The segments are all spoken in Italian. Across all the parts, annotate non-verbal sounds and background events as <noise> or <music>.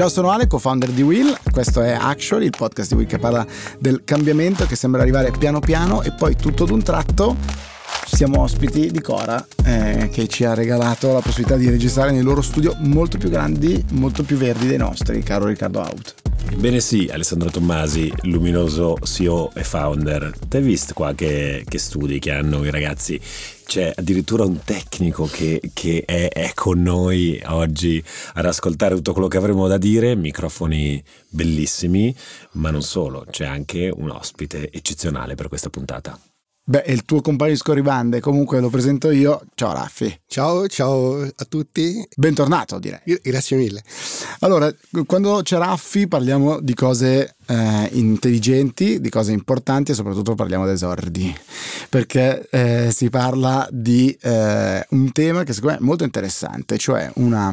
Ciao, sono Ale, co-founder di Will. Questo è Actually, il podcast di Will che parla del cambiamento che sembra arrivare piano piano e poi tutto d'un tratto siamo ospiti di Cora eh, che ci ha regalato la possibilità di registrare nei loro studio molto più grandi, molto più verdi dei nostri, caro Riccardo Out. Ebbene sì, Alessandro Tommasi, luminoso CEO e founder. Ti hai visto qua che, che, studi che hanno i ragazzi? C'è addirittura un tecnico che, che è, è, con noi oggi ad ascoltare tutto quello che avremo da dire, microfoni bellissimi, ma non solo, c'è anche un ospite eccezionale per questa puntata. Beh, il tuo compagno di scorribande, comunque lo presento io. Ciao Raffi. Ciao, ciao a tutti. Bentornato, direi. Grazie mille. Allora, quando c'è Raffi parliamo di cose eh, intelligenti, di cose importanti e soprattutto parliamo di esordi, perché eh, si parla di eh, un tema che secondo me è molto interessante, cioè una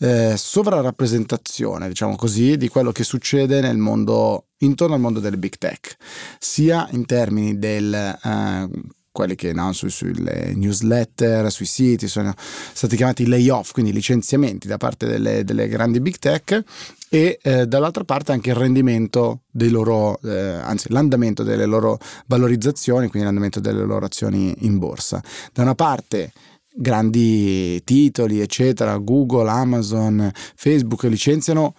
eh, sovrarappresentazione, diciamo così, di quello che succede nel mondo, intorno al mondo delle big tech, sia in termini del eh, quelli che no, su, sulle newsletter, sui siti sono stati chiamati layoff, quindi licenziamenti da parte delle, delle grandi big tech e eh, dall'altra parte anche il rendimento dei loro, eh, anzi l'andamento delle loro valorizzazioni, quindi l'andamento delle loro azioni in borsa. Da una parte grandi titoli, eccetera, Google, Amazon, Facebook licenziano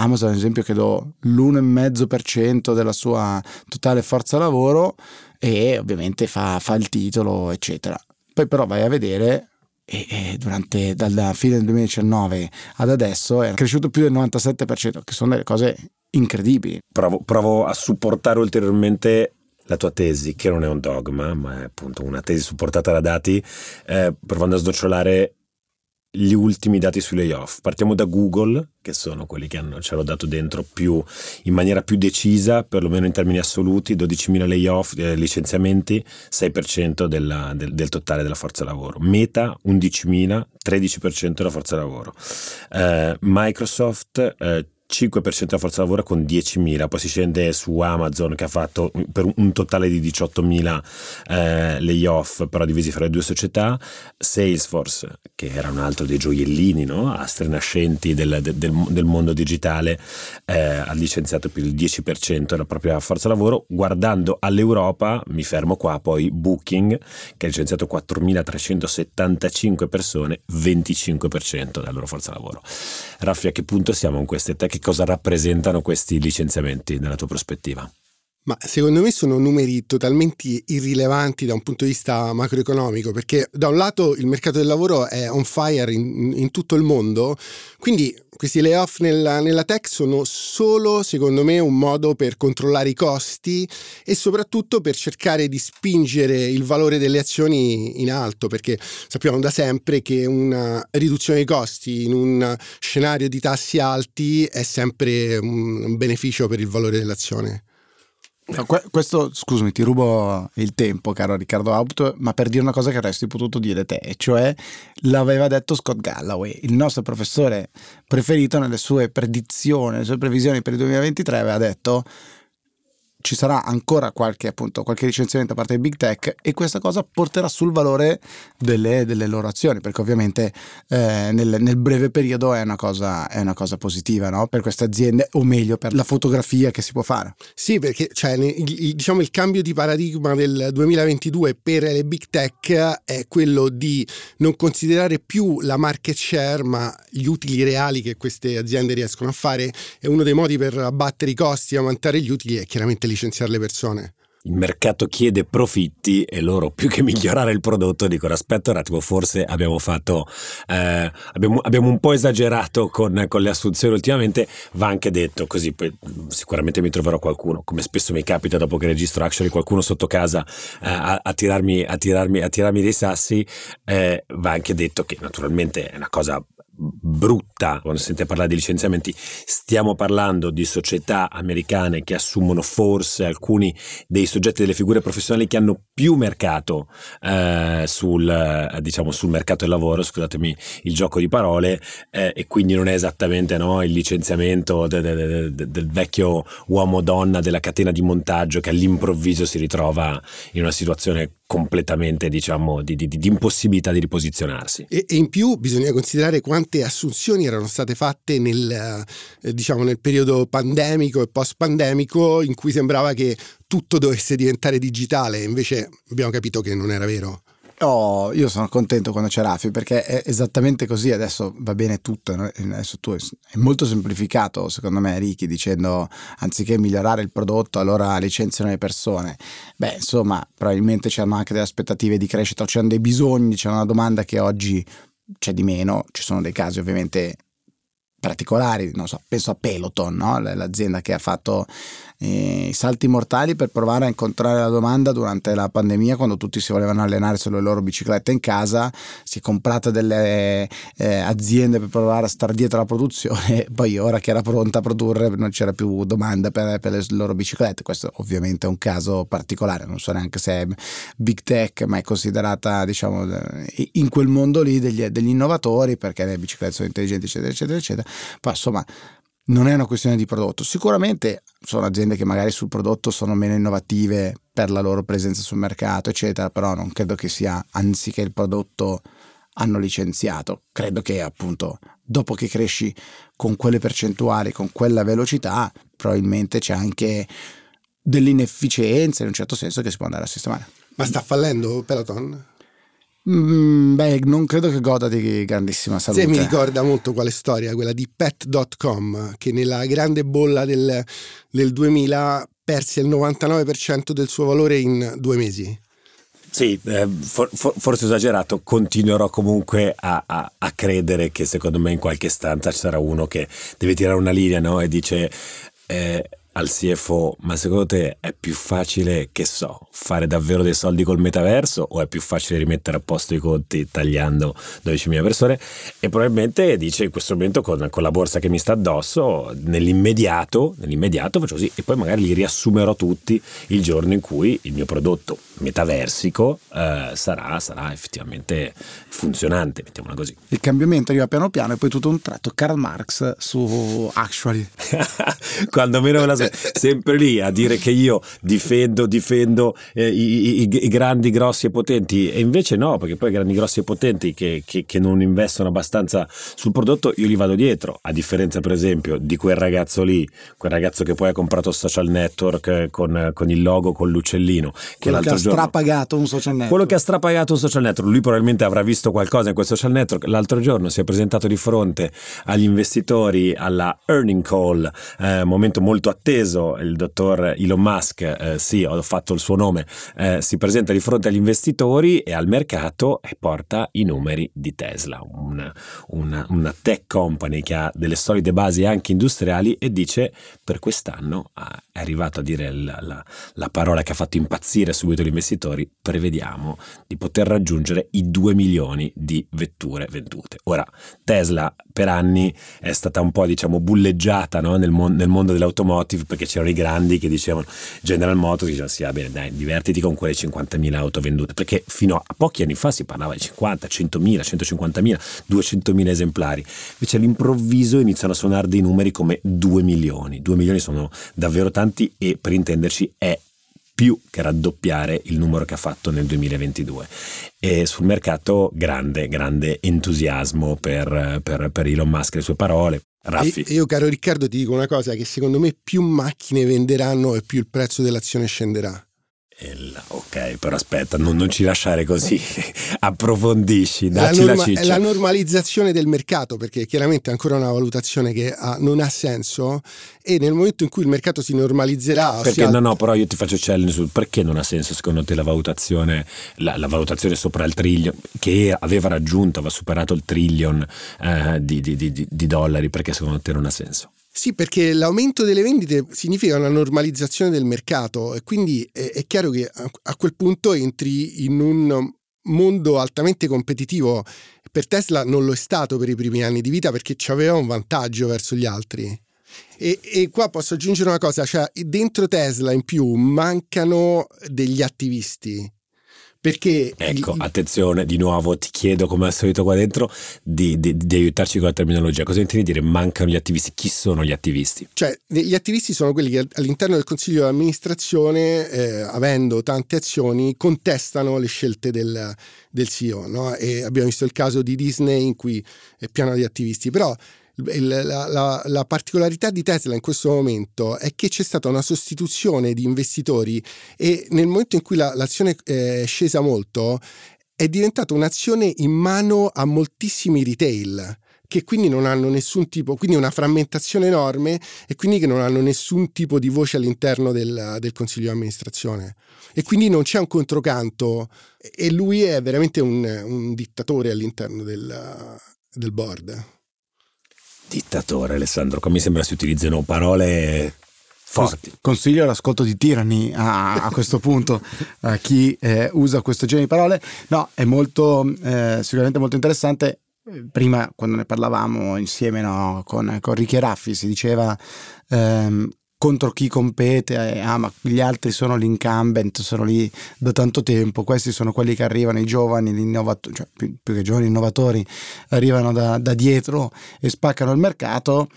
Amazon, ad esempio, che do l'1,5% della sua totale forza lavoro e ovviamente fa, fa il titolo, eccetera. Poi però vai a vedere e, e durante dalla fine del 2019 ad adesso è cresciuto più del 97%, che sono delle cose incredibili. Provo, provo a supportare ulteriormente la tua tesi, che non è un dogma, ma è appunto una tesi supportata da dati, eh, provando a snocciolare gli ultimi dati sui layoff. Partiamo da Google, che sono quelli che hanno, ce l'ho dato dentro più, in maniera più decisa, perlomeno in termini assoluti, 12.000 layoff, eh, licenziamenti, 6% della, del, del, totale della forza lavoro. Meta 11.000, 13% della forza lavoro. Eh, Microsoft eh, 5% della forza lavoro con 10.000, poi si scende su Amazon che ha fatto per un totale di 18.000 eh, layoff, però divisi fra le due società, Salesforce, che era un altro dei gioiellini, no? astri nascenti del, del, del, mondo digitale, eh, ha licenziato più del 10% della propria forza lavoro. Guardando all'Europa, mi fermo qua, poi Booking, che ha licenziato 4.375 persone, 25% della loro forza lavoro. Raffi, a che punto siamo con queste tech? Che cosa rappresentano questi licenziamenti nella tua prospettiva? Ma secondo me sono numeri totalmente irrilevanti da un punto di vista macroeconomico, perché da un lato il mercato del lavoro è on fire in, in tutto il mondo, quindi questi layoff nella, nella, tech sono solo, secondo me, un modo per controllare i costi e soprattutto per cercare di spingere il valore delle azioni in alto, perché sappiamo da sempre che una riduzione dei costi in un scenario di tassi alti è sempre un beneficio per il valore dell'azione. No, questo, scusami, ti rubo il tempo, caro Riccardo Auto, ma per dire una cosa che avresti potuto dire te, cioè l'aveva detto Scott Galloway, il nostro professore preferito nelle sue predizioni, nelle sue previsioni per il 2023, aveva detto ci sarà ancora qualche, appunto, qualche licenziamento da parte dei big tech e questa cosa porterà sul valore delle, delle loro azioni, perché ovviamente eh, nel, nel, breve periodo è una cosa, è una cosa positiva no? per queste aziende, o meglio per la fotografia che si può fare. Sì, perché cioè, il, diciamo, il cambio di paradigma del 2022 per le big tech è quello di non considerare più la market share, ma gli utili reali che queste aziende riescono a fare. E uno dei modi per abbattere i costi e aumentare gli utili è chiaramente licenziare le persone. Il mercato chiede profitti e loro <laughs> più che migliorare il prodotto dicono aspetta un attimo forse abbiamo fatto eh, abbiamo, abbiamo, un po' esagerato con, con, le assunzioni ultimamente va anche detto così poi sicuramente mi troverò qualcuno come spesso mi capita dopo che registro actually qualcuno sotto casa eh, a, a, tirarmi, a, tirarmi, a tirarmi dei sassi eh, va anche detto che naturalmente è una cosa brutta quando si sente parlare di licenziamenti. Stiamo parlando di società americane che assumono forse alcuni dei soggetti delle figure professionali che hanno più mercato eh, sul, eh, diciamo, sul mercato del lavoro scusatemi il gioco di parole eh, e quindi non è esattamente no, il licenziamento de, de, de, del vecchio uomo donna della catena di montaggio che all'improvviso si ritrova in una situazione completamente diciamo di, di, di impossibilità di riposizionarsi. E, e in più bisogna considerare quanto tante assunzioni erano state fatte nel, eh, diciamo, nel periodo pandemico e post-pandemico in cui sembrava che tutto dovesse diventare digitale, invece abbiamo capito che non era vero. Oh, io sono contento quando c'è Raffi perché è esattamente così, adesso va bene tutto, adesso tu è molto semplificato secondo me Ricky dicendo anziché migliorare il prodotto allora licenziano le persone, beh insomma probabilmente c'erano anche delle aspettative di crescita, c'erano dei bisogni, c'è una domanda che oggi c'è di meno, ci sono dei casi ovviamente particolari, non so, penso a Peloton, no? l'azienda che ha fatto i salti mortali per provare a incontrare la domanda durante la pandemia quando tutti si volevano allenare sulle loro biciclette in casa si è comprata delle eh, aziende per provare a stare dietro alla produzione <laughs> poi ora che era pronta a produrre non c'era più domanda per, per le loro biciclette. Questo ovviamente è un caso particolare non so neanche se è big tech ma è considerata diciamo in quel mondo lì degli, degli innovatori perché le biciclette sono intelligenti eccetera eccetera eccetera. Poi insomma non è una questione di prodotto. Sicuramente sono aziende che magari sul prodotto sono meno innovative per la loro presenza sul mercato, eccetera, però non credo che sia anziché il prodotto hanno licenziato. Credo che appunto dopo che cresci con quelle percentuali, con quella velocità, probabilmente c'è anche dell'inefficienza in un certo senso che si può andare a sistemare. Ma sta fallendo Peloton? Mm, beh, non credo che goda di grandissima salute. Sì, mi ricorda molto quale storia, quella di pet.com, che nella grande bolla del, del 2000 perse il 99% del suo valore in due mesi. Sì, eh, for, for, forse esagerato, continuerò comunque a, a, a, credere che secondo me in qualche stanza ci sarà uno che deve tirare una linea no? e dice eh, al CFO, ma secondo te è più facile, che so, fare davvero dei soldi col metaverso o è più facile rimettere a posto i conti tagliando 12.000 persone? E probabilmente dice in questo momento con, con la borsa che mi sta addosso, nell'immediato, nell'immediato faccio così e poi magari li riassumerò tutti il giorno in cui il mio prodotto metaversico eh, sarà, sarà effettivamente funzionante, mettiamola così. Il cambiamento arriva piano piano e poi tutto un tratto Karl Marx su Actually. <laughs> Quando meno me la sempre lì a dire che io difendo, difendo eh, i, i, i, grandi, grossi e potenti. E invece no, perché poi i grandi, grossi e potenti che, che, che, non investono abbastanza sul prodotto io gli vado dietro, a differenza per esempio di quel ragazzo lì, quel ragazzo che poi ha comprato social network con, con il logo, con l'uccellino, che quello l'altro che ha giorno, strapagato un social network. Quello che ha strapagato un social network, lui probabilmente avrà visto qualcosa in quel social network, l'altro giorno si è presentato di fronte agli investitori alla earning call, eh, momento molto atteso atteso il dottor Elon Musk, eh, sì, ho fatto il suo nome, eh, si presenta di fronte agli investitori e al mercato e porta i numeri di Tesla, una, una, una tech company che ha delle solide basi anche industriali e dice per quest'anno è arrivato a dire la, la, la parola che ha fatto impazzire subito gli investitori, prevediamo di poter raggiungere i 2 milioni di vetture vendute. Ora, Tesla per anni è stata un po' diciamo bulleggiata no? nel, mon- nel mondo dell'automotive Automotive perché c'erano i grandi che dicevano General Motors diceva sì va bene dai divertiti con quelle 50.000 auto vendute. Perché fino a pochi anni fa si parlava di 50, 100.000, 150.000, 200.000 esemplari. Invece all'improvviso iniziano a suonare dei numeri come 2 milioni. 2 milioni sono davvero tanti e per intenderci è più che raddoppiare il numero che ha fatto nel 2022 e sul mercato grande, grande entusiasmo per, per, per Elon Musk e le sue parole Raffi. Io, caro Riccardo, ti dico una cosa: che secondo me più macchine venderanno e più il prezzo dell'azione scenderà. Ok, però aspetta, non, non, ci lasciare così, <laughs> approfondisci, dacci la, norma, la È la normalizzazione del mercato, perché chiaramente è ancora una valutazione che ha, non ha senso e nel momento in cui il mercato si normalizzerà... Perché no, no, però io ti faccio challenge su perché non ha senso secondo te la valutazione, la, la valutazione sopra il trillion, che aveva raggiunto, aveva superato il trillion eh, di, di, di, di dollari, perché secondo te non ha senso? Sì, perché l'aumento delle vendite significa una normalizzazione del mercato e quindi è, è chiaro che a, a quel punto entri in un mondo altamente competitivo. Per Tesla non lo è stato per i primi anni di vita perché aveva un vantaggio verso gli altri. E, e, qua posso aggiungere una cosa, cioè dentro Tesla in più mancano degli attivisti perché ecco, il, attenzione, di nuovo ti chiedo come al solito qua dentro di, di, di, aiutarci con la terminologia. Cosa intendi dire mancano gli attivisti? Chi sono gli attivisti? Cioè, gli attivisti sono quelli che all'interno del consiglio di amministrazione, eh, avendo tante azioni, contestano le scelte del, del CEO. No? E abbiamo visto il caso di Disney in cui è pieno di attivisti, però la, la, la, particolarità di Tesla in questo momento è che c'è stata una sostituzione di investitori e nel momento in cui la, l'azione è scesa molto è diventata un'azione in mano a moltissimi retail che quindi non hanno nessun tipo, quindi una frammentazione enorme e quindi che non hanno nessun tipo di voce all'interno del, del consiglio di amministrazione. E quindi non c'è un controcanto e lui è veramente un, un dittatore all'interno del, del board. Dittatore, Alessandro, come mi sembra si utilizzino parole forti. Consiglio l'ascolto di Tirani a, a questo <laughs> punto a chi eh, usa questo genere di parole. No, è molto, eh, sicuramente molto interessante. Prima, quando ne parlavamo insieme no, con, con Raffi, si diceva ehm, contro chi compete, eh, ah ma gli altri sono l'incumbent, sono lì da tanto tempo, questi sono quelli che arrivano, i giovani, cioè più, più, che giovani innovatori, arrivano da, da dietro e spaccano il mercato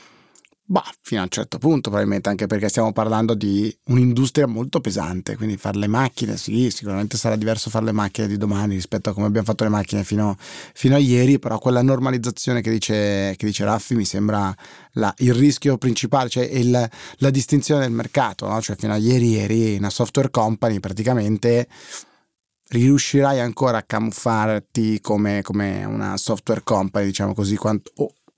Bah, fino a un certo punto, probabilmente, anche perché stiamo parlando di un'industria molto pesante, quindi fare le macchine, sì, sicuramente sarà diverso fare le macchine di domani rispetto a come abbiamo fatto le macchine fino, fino a ieri, però quella normalizzazione che dice, che dice Raffi mi sembra la, il rischio principale, cioè il, la distinzione del mercato, no? cioè fino a ieri eri una software company praticamente riuscirai ancora a camuffarti come, come una software company, diciamo così, quanto,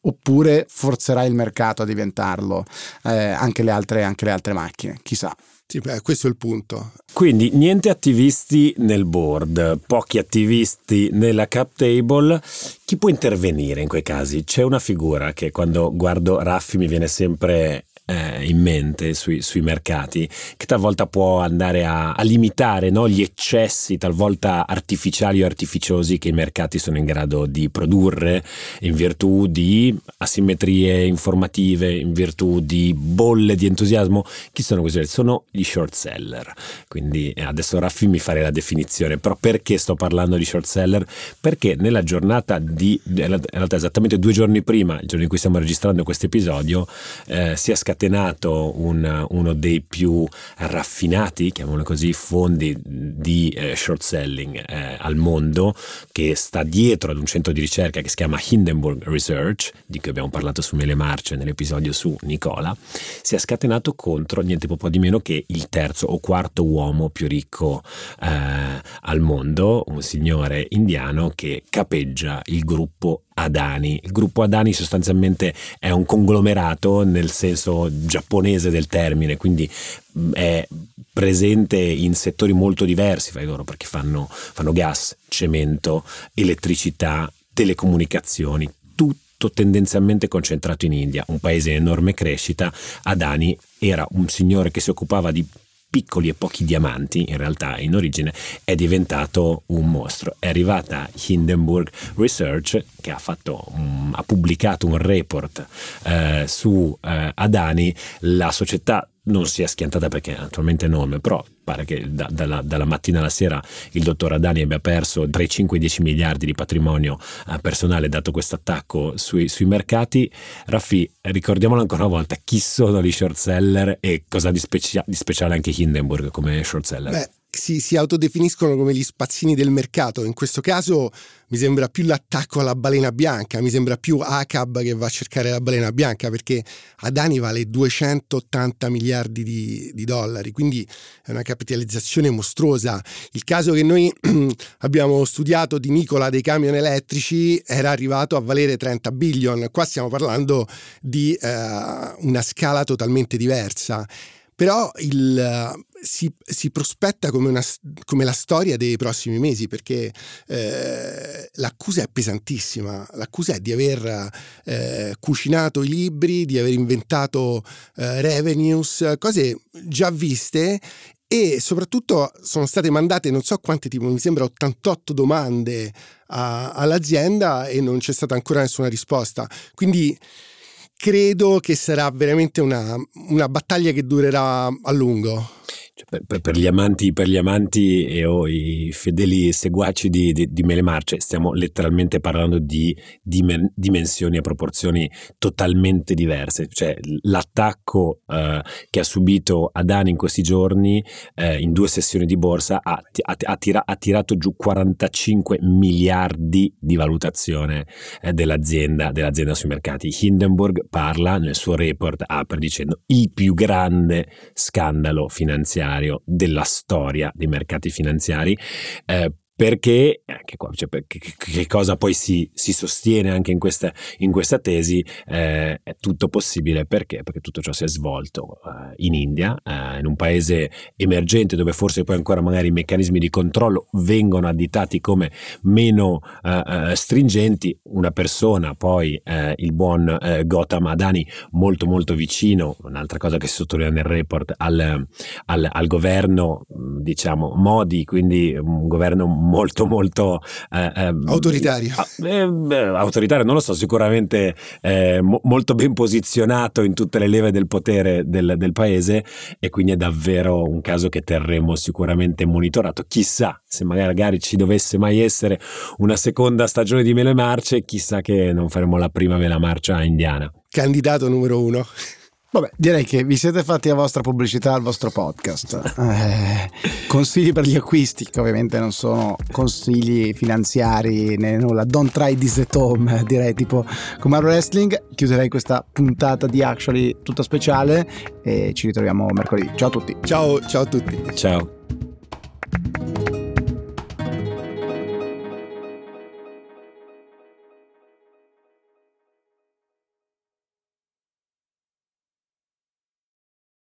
oppure forzerai il mercato a diventarlo eh, anche, le altre, anche le altre macchine, chissà. Sì, beh, questo è il punto. Quindi niente attivisti nel board, pochi attivisti nella cap table. Chi può intervenire in quei casi? C'è una figura che quando guardo Raffi mi viene sempre eh, in mente sui, sui, mercati, che talvolta può andare a, a limitare no, gli eccessi, talvolta artificiali o artificiosi, che i mercati sono in grado di produrre in virtù di asimmetrie informative, in virtù di bolle di entusiasmo. Chi sono questi? Sono gli short seller. Quindi eh, adesso Raffi mi fare la definizione, però perché sto parlando di short seller? Perché nella giornata di, in realtà esattamente due giorni prima, il giorno in cui stiamo registrando questo episodio, eh, si è scatenato scatenato un, uno dei più raffinati, chiamiamolo così, fondi di eh, short selling eh, al mondo che sta dietro ad un centro di ricerca che si chiama Hindenburg Research, di cui abbiamo parlato su Mele Marce nell'episodio su Nicola, si è scatenato contro niente po' di meno che il terzo o quarto uomo più ricco eh, al mondo, un signore indiano che capeggia il gruppo Adani. Il gruppo Adani sostanzialmente è un conglomerato nel senso giapponese del termine, quindi mm, è presente in settori molto diversi fra loro perché fanno, fanno gas, cemento, elettricità, telecomunicazioni, tutto tendenzialmente concentrato in India, un paese in enorme crescita. Adani era un signore che si occupava di piccoli e pochi diamanti, in realtà in origine, è diventato un mostro. È arrivata Hindenburg Research che ha, fatto, um, ha pubblicato un report eh, su eh, Adani, la società non si è schiantata perché attualmente enorme, però pare che da, dalla, dalla, mattina alla sera il dottor Adani abbia perso tra i 5 e i 10 miliardi di patrimonio eh, personale dato questo attacco sui, sui, mercati. Raffi, ricordiamolo ancora una volta, chi sono gli short seller e cosa di, specia- di speciale anche Hindenburg come short seller? Beh, si, si, autodefiniscono come gli spazzini del mercato. In questo caso mi sembra più l'attacco alla balena bianca, mi sembra più ACAB che va a cercare la balena bianca perché Adani vale 280 miliardi di, di dollari, quindi è una capitalizzazione mostruosa. Il caso che noi <clears throat> abbiamo studiato di Nicola dei camion elettrici era arrivato a valere 30 billion, qua stiamo parlando di eh, una scala totalmente diversa. Però il, si, si, prospetta come, una, come, la storia dei prossimi mesi perché eh, l'accusa è pesantissima, l'accusa è di aver eh, cucinato i libri, di aver inventato eh, revenues, cose già viste e soprattutto sono state mandate non so quante tipo, mi sembra 88 domande a, all'azienda e non c'è stata ancora nessuna risposta. Quindi credo che sarà veramente una, una battaglia che durerà a lungo. Cioè, per, per, gli amanti, per gli amanti e o i fedeli seguaci di, di, di Mele Marce, stiamo letteralmente parlando di, di dimensioni e proporzioni totalmente diverse. Cioè, l'attacco eh, che ha subito Adani in questi giorni, eh, in due sessioni di borsa, ha, ha, ha, tira, ha, tirato giù 45 miliardi di valutazione eh, dell'azienda, dell'azienda sui mercati. Hindenburg parla nel suo report, apre dicendo il più grande scandalo finanziario della storia dei mercati finanziari. Eh, perché, anche qua, cioè, che, che, cosa poi si, si, sostiene anche in questa, in questa tesi, eh, è tutto possibile perché? Perché tutto ciò si è svolto eh, in India, eh, in un paese emergente dove forse poi ancora magari i meccanismi di controllo vengono additati come meno eh, eh, stringenti, una persona poi eh, il buon Gautam Adani molto molto vicino, un'altra cosa che si sottolinea nel report, al, al, al governo diciamo Modi, quindi un governo molto molto eh, ehm, autoritario. Eh, beh, autoritario non lo so, sicuramente eh, mo- molto ben posizionato in tutte le leve del potere del, del, paese e quindi è davvero un caso che terremo sicuramente monitorato. Chissà se magari ci dovesse mai essere una seconda stagione di Mele Marce, chissà che non faremo la prima Mela Marcia indiana. Candidato numero uno. Vabbè, direi che vi siete fatti la vostra pubblicità al vostro podcast. Eh, consigli per gli acquisti, che ovviamente non sono consigli finanziari né nulla. Don't try this at home, direi tipo come al wrestling. Chiuderei questa puntata di Actually tutta speciale e ci ritroviamo mercoledì. Ciao a tutti. Ciao, ciao a tutti. Ciao.